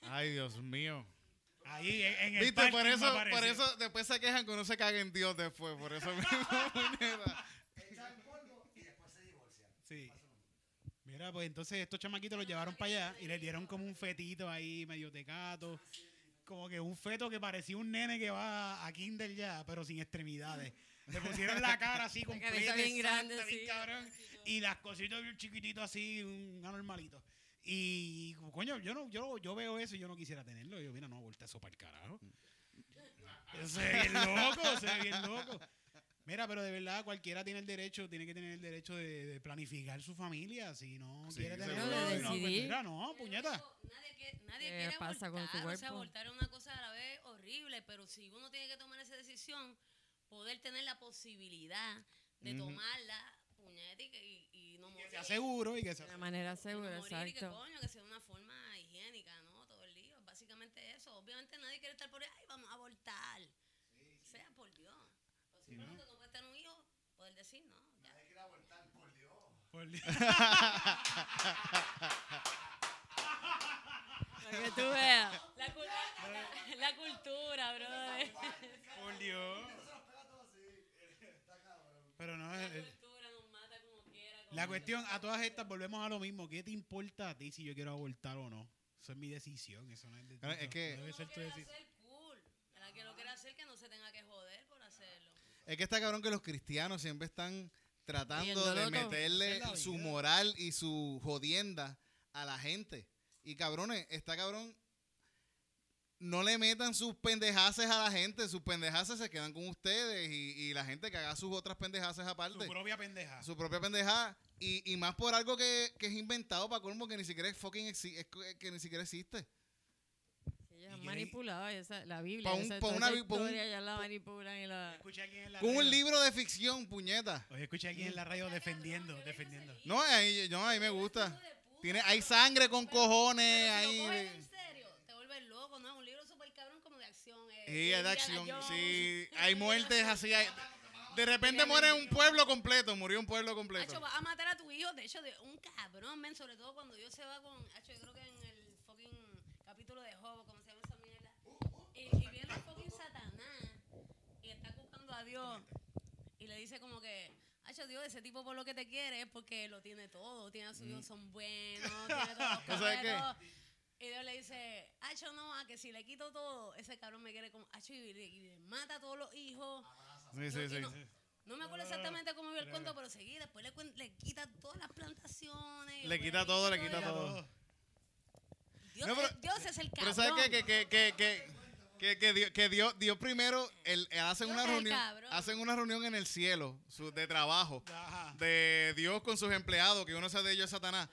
Ay, Dios mío. Ahí en, el Viste, por eso, por eso después se quejan que uno se caga en Dios después. Por eso mismo, <laughs> puñeta. Echan polvo y después se divorcian. Sí. Mira, pues entonces estos chamaquitos los llevaron para allá y les dieron como un fetito ahí, medio tecato. Como que un feto que parecía un nene que va a kinder ya, pero sin extremidades. Le pusieron la cara así La completa, cabeza bien exacta, grande, bien sí. cabrón, y las cositas bien chiquititos así, un anormalito. Y coño, yo no, yo, yo veo eso y yo no quisiera tenerlo. Yo, mira, no, vuelta eso para el carajo. Eso se ve bien loco, se ve bien loco. Mira, pero de verdad cualquiera tiene el derecho, tiene que tener el derecho de, de planificar su familia. Si no Sí, quiere tener seguro. de no, pues mira, no, puñeta. Nadie, que- nadie ¿Qué quiere pasa con abortar. tu O sea, abortar es una cosa a la vez horrible, pero si uno tiene que tomar esa decisión, poder tener la posibilidad de tomarla, puñeta, y, que- y, y no Que morir. sea seguro y que sea De manera y no segura, morir y que exacto. coño, que sea de una forma higiénica, ¿no? Todo el lío. Básicamente eso. Obviamente nadie quiere estar por ahí, ay, vamos a abortar. Sea por Dios. No puede tener un hijo, poder decir, no, ya. Hay que ir a abortar, por Dios. <laughs> Para que tú veas. La, la- la cultura, brother. Por Dios. Pero no, La el- el- cultura nos mata como quiera. como la cuestión, a todas estas volvemos a lo mismo. ¿Qué te importa a ti si yo quiero abortar o no? Eso es mi decisión, eso no es de es que- no debe ser tu quiere decisión. hacer cool. La que lo quiera hacer que no se tenga que joder por hacerlo. Es que está cabrón que los cristianos siempre están tratando de meterle su moral y su jodienda a la gente. Y cabrones, está cabrón. No le metan sus pendejaces a la gente. Sus pendejaces se quedan con ustedes y, y la gente que haga sus otras pendejaces aparte. Su propia pendeja. su propia pendejada. Y, y más por algo que, que es inventado para colmo que ni siquiera es fucking exi- es que- que ni siquiera existe. Manipulado esa, la Biblia. Un- esa, una esa un- ya la manipulan y la... Con un radio- libro de ficción, puñeta. Oye, escuché aquí en la radio defendiendo, defendiendo. No, ahí, no, ahí me gusta. Tiene, hay sangre con cojones Pero si lo ahí. coges en serio, te vuelves loco, ¿no? Un libro súper cabrón como de acción. Eh, Sí, es de acción. Sí, hay muertes así. hay- de repente muere un pueblo completo. Murió un pueblo Hacho, completo. vas a matar a tu hijo, de hecho, de un cabrón, men, sobre todo cuando Dios se va con. Hacho, yo creo que Dios. Y le dice como que. Hacho, Dios, ese tipo por lo que te quiere es porque lo tiene todo. Tiene a sus hijos, son buenos, tiene todos los. <laughs> Y Dios le dice, Hacho, no, a que si le quito todo, ese cabrón me quiere como. Hacho, y, le- y le mata a todos los hijos. Sí, sí, No, y sí. no- No me acuerdo exactamente cómo iba el cuento, pero seguí. Después le, le quita todas las plantaciones. Le quita todo, le quita todo. Dios, No, pero- es, Dios es el Pero cabrón. ¿sabes qué? Que, que, que, que, que, que Dios, que Dios, Dios primero el, hacen, Dios una reunión, cabrón. hacen una reunión en el cielo su- de trabajo. Ajá. de Dios con sus empleados, que uno sea de ellos es Satanás.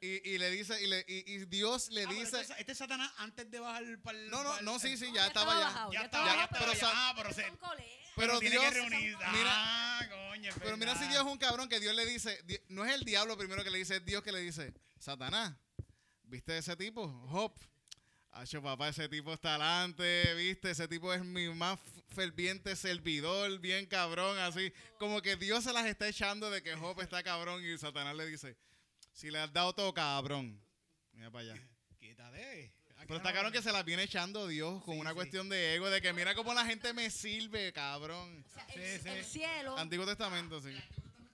Y, y le dice, y, le, y, y Dios le Ah, dice. este, este es Satanás antes de bajar para el. No, no, no, sí, sí, ya estaba ya. Ya estaba, ya pero Ah, pero se. Pero Dios, que reunir. mira, Ah, coño, pero mira si. Dios es un cabrón que Dios le dice, di- no es el diablo primero que le dice, es Dios que le dice, Satanás, ¿viste ese tipo? Job. Hacho, papá, ese tipo está adelante, ¿viste? Ese tipo es mi más ferviente servidor, bien cabrón, así. Como que Dios se las está echando de que Job está cabrón y Satanás le dice, si le has dado todo cabrón. Mira para allá. Quítate. Aquí Pero está cabrón que se las viene echando Dios con Sí, una sí. cuestión de ego, de que mira cómo la gente me sirve, cabrón. O sea, Sí, el, sí. el cielo. Antiguo Testamento, sí.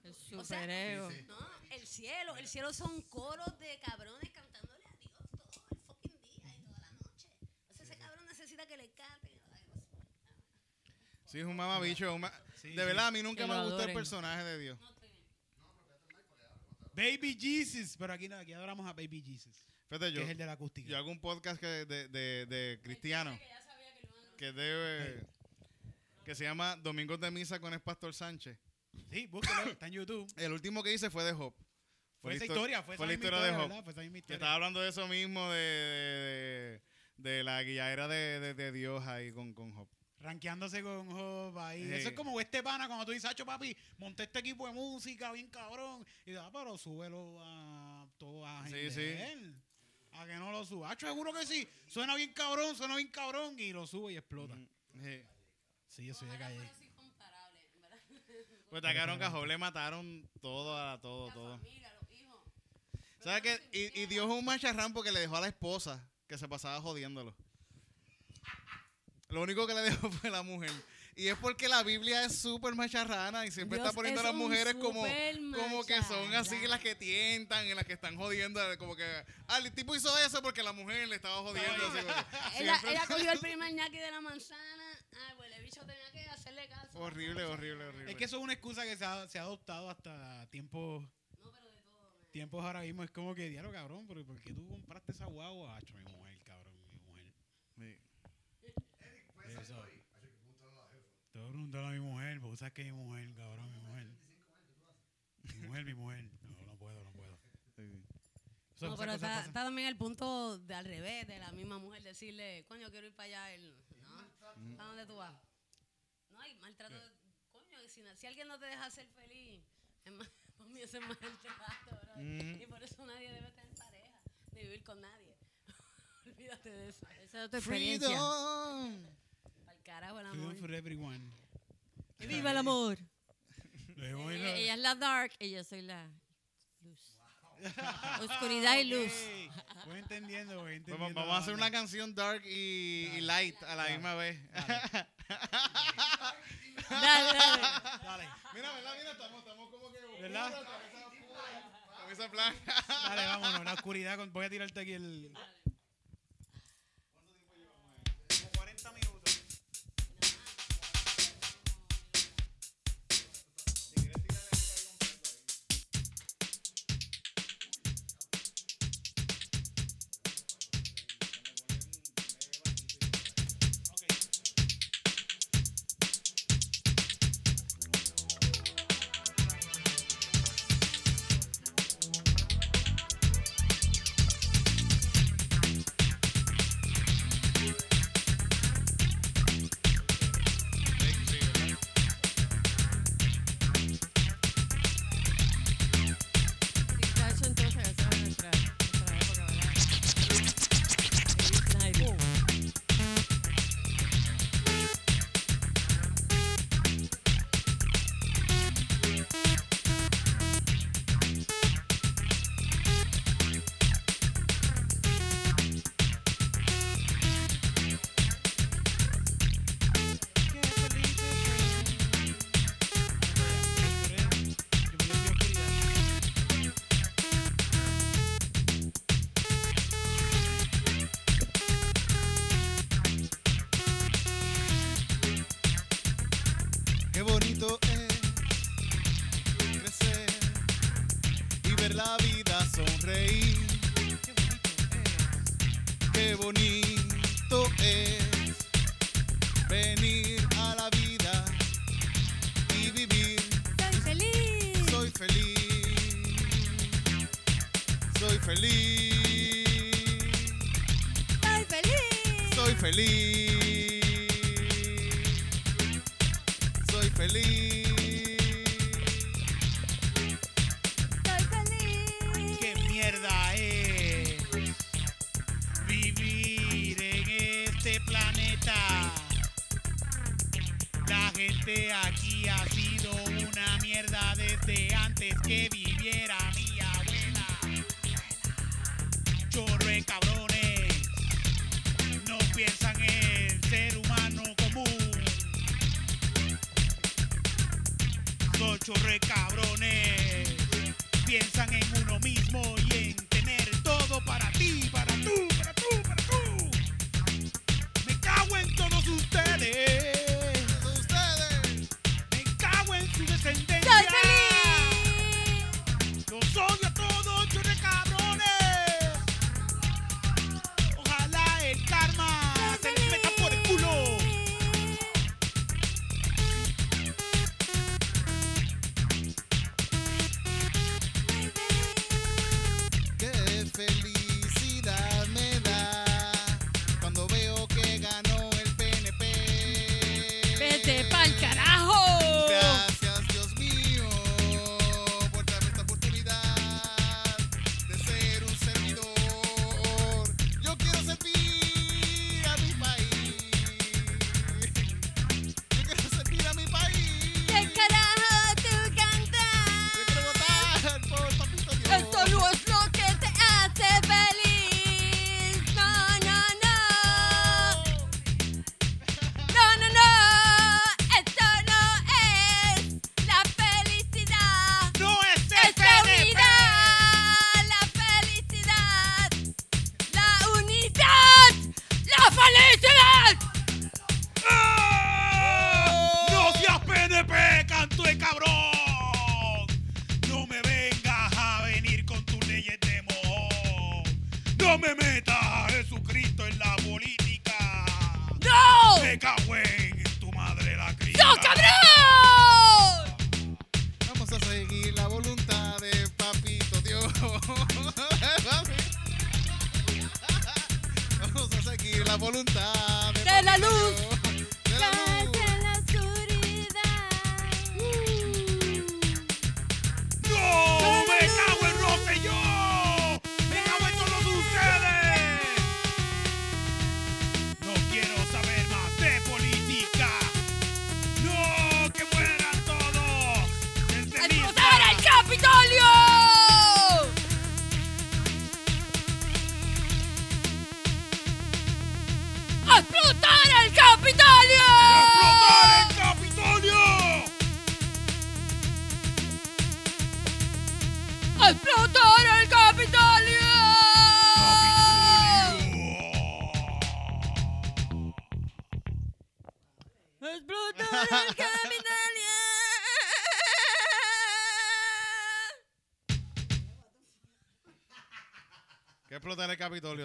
El sea. No, el cielo. El cielo son coros de cabrones a Dios todo el fucking día y toda la noche. O sea, ese cabrón necesita que le canten. Ay, Dios. Sí, es un mamabicho. un ma- Sí, de sí. verdad, a mí nunca me gustó el personaje de Dios. Baby Jesus. Pero aquí no, aquí adoramos a Baby Jesus. Fíjate, Que yo, es el de la acústica. yo hago un podcast que de, de, de cristiano Que debe se llama Domingos de Misa con el Pastor Sánchez. Sí, búsquelo. Está en YouTube. El último que hice fue de Job. Fue esa historia. Fue, fue esa la historia de Job. ¿verdad? Fue esa misma Que historia. estaba hablando de eso mismo, de, de, de- de la guiadera de, de, de Dios ahí con, con Job. Ranqueándose con Job ahí. Sí. Eso es como este pana cuando tú dices, Hacho, papi, monté este equipo de música bien cabrón. Y dices, ah, pero súbelo a todo a Sí, gente sí. de él. A que no lo suba. Hacho, seguro que sí. Suena bien cabrón, suena bien cabrón. Y lo sube y explota. Sí. Sí, yo soy de calle. <laughs> Pues tacaron que a Job le mataron todo, a todo, La todo. familia, los hijos. ¿Sabes qué? Y, y Dios es un macharrán porque le dejó a la esposa que se pasaba jodiéndolo. Lo único que le dejó <laughs> fue la mujer. Y es porque la Biblia es súper macharrana y siempre Dios está poniendo a las mujeres como, como que son así las que tientan, en las que están jodiendo. Como que, ah, el tipo hizo eso porque la mujer le estaba jodiendo. así <laughs> Ella, <laughs> cogió el primer ñaqui de la manzana. Ay, pues el bicho tenía que hacerle caso. horrible, horrible, horrible. Es que eso es una excusa que se ha, se ha adoptado hasta tiempos No, pero de todo. man. tiempos ahora mismo. Es como que, diablo, cabrón, pero ¿por qué tú compraste esa guagua? Mi mujer, cabrón, mi mujer. Sí. Eso. Te voy a preguntar a mi mujer, porque sabes que mi mujer, cabrón, mi mujer. Mi mujer, mi mujer. No, no puedo, no puedo. Sí. No, pero está, también el punto de al revés, de la misma mujer decirle, coño, quiero ir para allá. Él, ¿no? ¿A dónde tú vas? No hay maltrato. de- Coño, si, si alguien no te deja ser feliz, es más, <laughs> para mí eso es maltrato, bro. Ujú. Y por eso nadie debe tener pareja, ni vivir con nadie. <laughs> Olvídate de eso. Esa es tu experiencia. Freedom. Carajo el amor. Freedom for everyone. ¡Que viva el amor! Ella, ella es la dark y yo soy la luz. Oscuridad y luz. Voy entendiendo, voy entendiendo. Vamos, vamos a hacer una canción dark y, y light a la misma vez. Dale, dale. Dale, Mira, ¿verdad? Mira, estamos, estamos como que. ¿Verdad? Cabeza Cabeza blanca. dale, vámonos. La oscuridad. con- Voy a tirarte aquí el. Feliz. ¡Soy feliz! ¿Qué mierda es vivir en este planeta? La gente aquí ha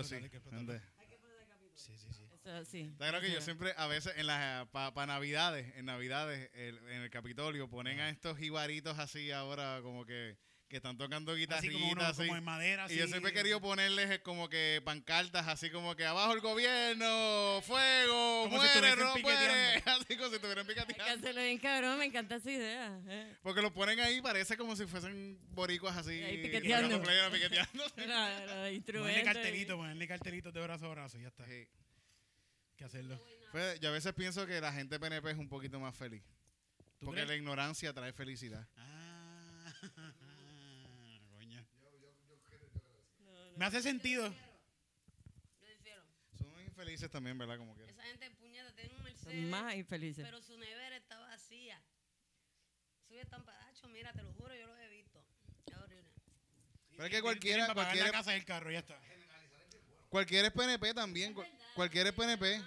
Capitolio, sí. Gente. Sí, sí, sí. Eso sí. Está claro que yo siempre, a veces, en las para Navidades, en Navidades, el- en el Capitolio, ponen a estos jibaritos así ahora, como que, que están tocando Así guitarritas. como, uno, así. como en madera. Y yo siempre he querido ponerles eh, como que pancartas así como que abajo el gobierno, fuego, Como si muere, no piqueteando. <laughs> Así como si estuvieran Hay que picateando. hacerlo bien cabrón, me encanta esa idea. eh. Porque lo ponen ahí, parece como si fuesen boricuas así. Ahí piqueteando. plena, piqueteando. <laughs> Los- <laughs> los Ponerle cartelito, ponerle cartelitos de brazo a brazo y ya está. Hay Sí. que hacerlo. Pues, yo a veces pienso que la gente PNP es un poquito más feliz. ¿Tú Porque crees? la ignorancia trae felicidad. Ah, coño. Me hace sentido. Yo difiero. Son infelices también, ¿verdad? Como que. Esa gente, puñeta, tiene un Mercedes. Son más infelices. Pero su nevera está vacía. Sube tan padacho, mira, te lo juro, yo lo he visto. Es horrible. Pero es que cualquiera, Para pagar la cualquiera, casa del carro, ya está. cualquiera es PNP también. es PNP. Cualquiera es PNP.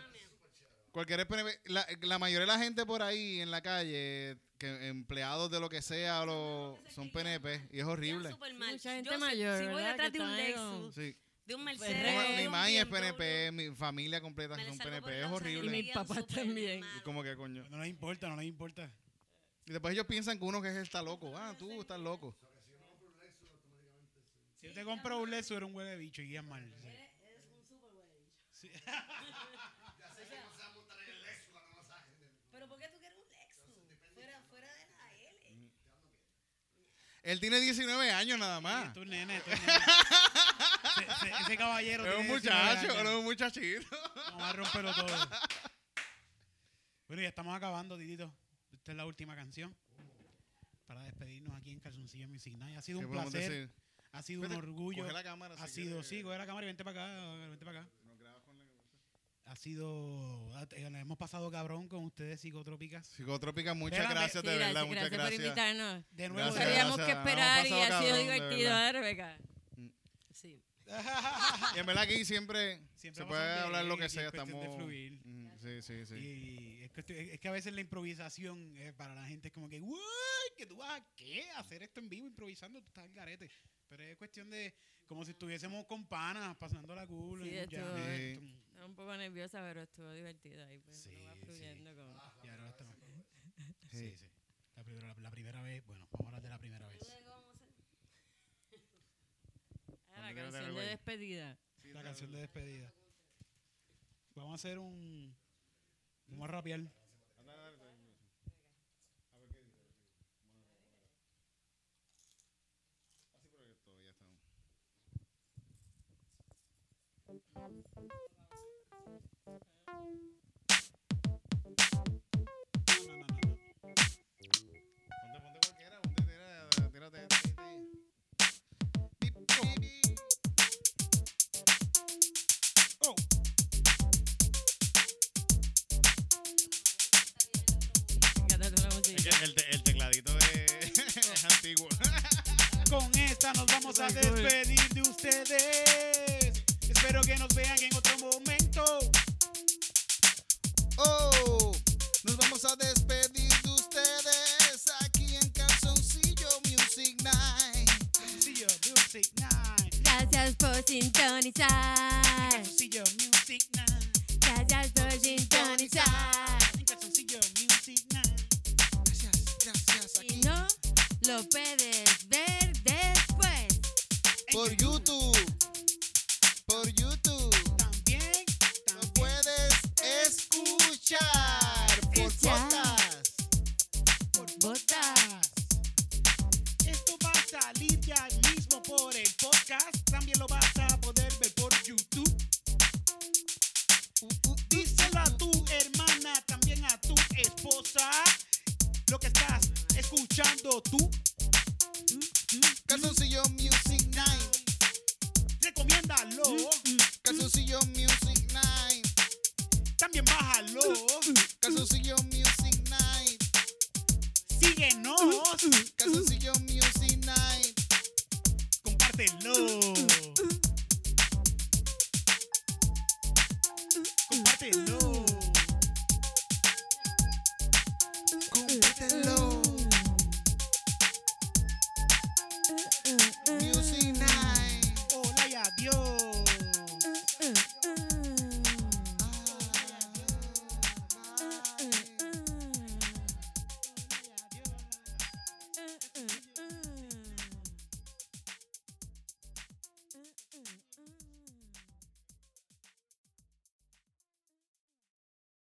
La, la mayoría de la gente por ahí en la calle, que empleados de lo que sea, lo, son PNP. Y es horrible. Mucha gente Yo mayor, Si voy detrás de un Lexus, Sí. de un Pues, Mercedes, Mi maíz es PNP, mi familia completa son PNP. Es horrible. Y mi papá también. Y como que coño. No les importa, no les importa. Y después ellos piensan que uno que es está loco. Ah, tú estás loco. Si yo te compro un Lexus, eres un huele de bicho y guías mal. Eres, un super güey. Sí. <laughs> Ya sé que no se va a montar en el Lexus cuando no sale. Pero ¿por qué tú quieres un Lexus? Fuera, fuera de la L. Él tiene 19 años nada más. Tú, nene, tú, nene. Se- se- ese caballero. Es un tiene 19 muchacho, años. es un muchachito. Vamos a romperlo todo. <laughs> Bueno, ya estamos acabando, Titito. Esta es la última canción. Para despedirnos aquí en Calzoncillo Music Night. Ha sido ¿Qué un placer. decir? Ha sido un orgullo. coge la cámara, Ha si sido, sí, coge la cámara y vente para acá. Vente para acá. Nos grabas con la- Ha sido. eh, hemos pasado cabrón con ustedes, psicotrópicas. Psicotrópica, muchas gracias, Sí, de verdad, gracias, muchas gracias por invitarnos. De nuevo, Gracias, de- Sabíamos que esperar y ha sido de divertido, verdad. ¿eh, Rebeca? Mm. Sí. Y en verdad aquí siempre, Siempre se puede hablar lo que sea, de estamos... fluir. Mm, Sí, sí, sí. Y es que, es que a veces la improvisación eh, para la gente es como que, "What? ¿Que tú vas a qué? ¿Hacer esto en vivo improvisando? Tú estás al garete. Pero es cuestión de, como si estuviésemos con panas, pasando la culo. Sí, y ya, Estaba un poco nerviosa, pero estuvo divertido ahí. Pues, Sí, va sí. fluyendo con... y ahora estamos- Sí, <laughs> sí. La primera, la, la primera vez, bueno, vamos a hablar de la primera vez. <laughs> Ah, la canción de despedida. La canción de despedida. Vamos a hacer un... Vamos a rapear. No, no, no. El, te- el tecladito es, <laughs> es antiguo. <laughs> Con esta nos vamos a despedir de ustedes. Espero que nos vean en otro momento. Oh, nos vamos a despedir de ustedes aquí en Calzoncillo Music Night. Calzoncillo Music Night. Gracias por sintonizar. Por YouTube,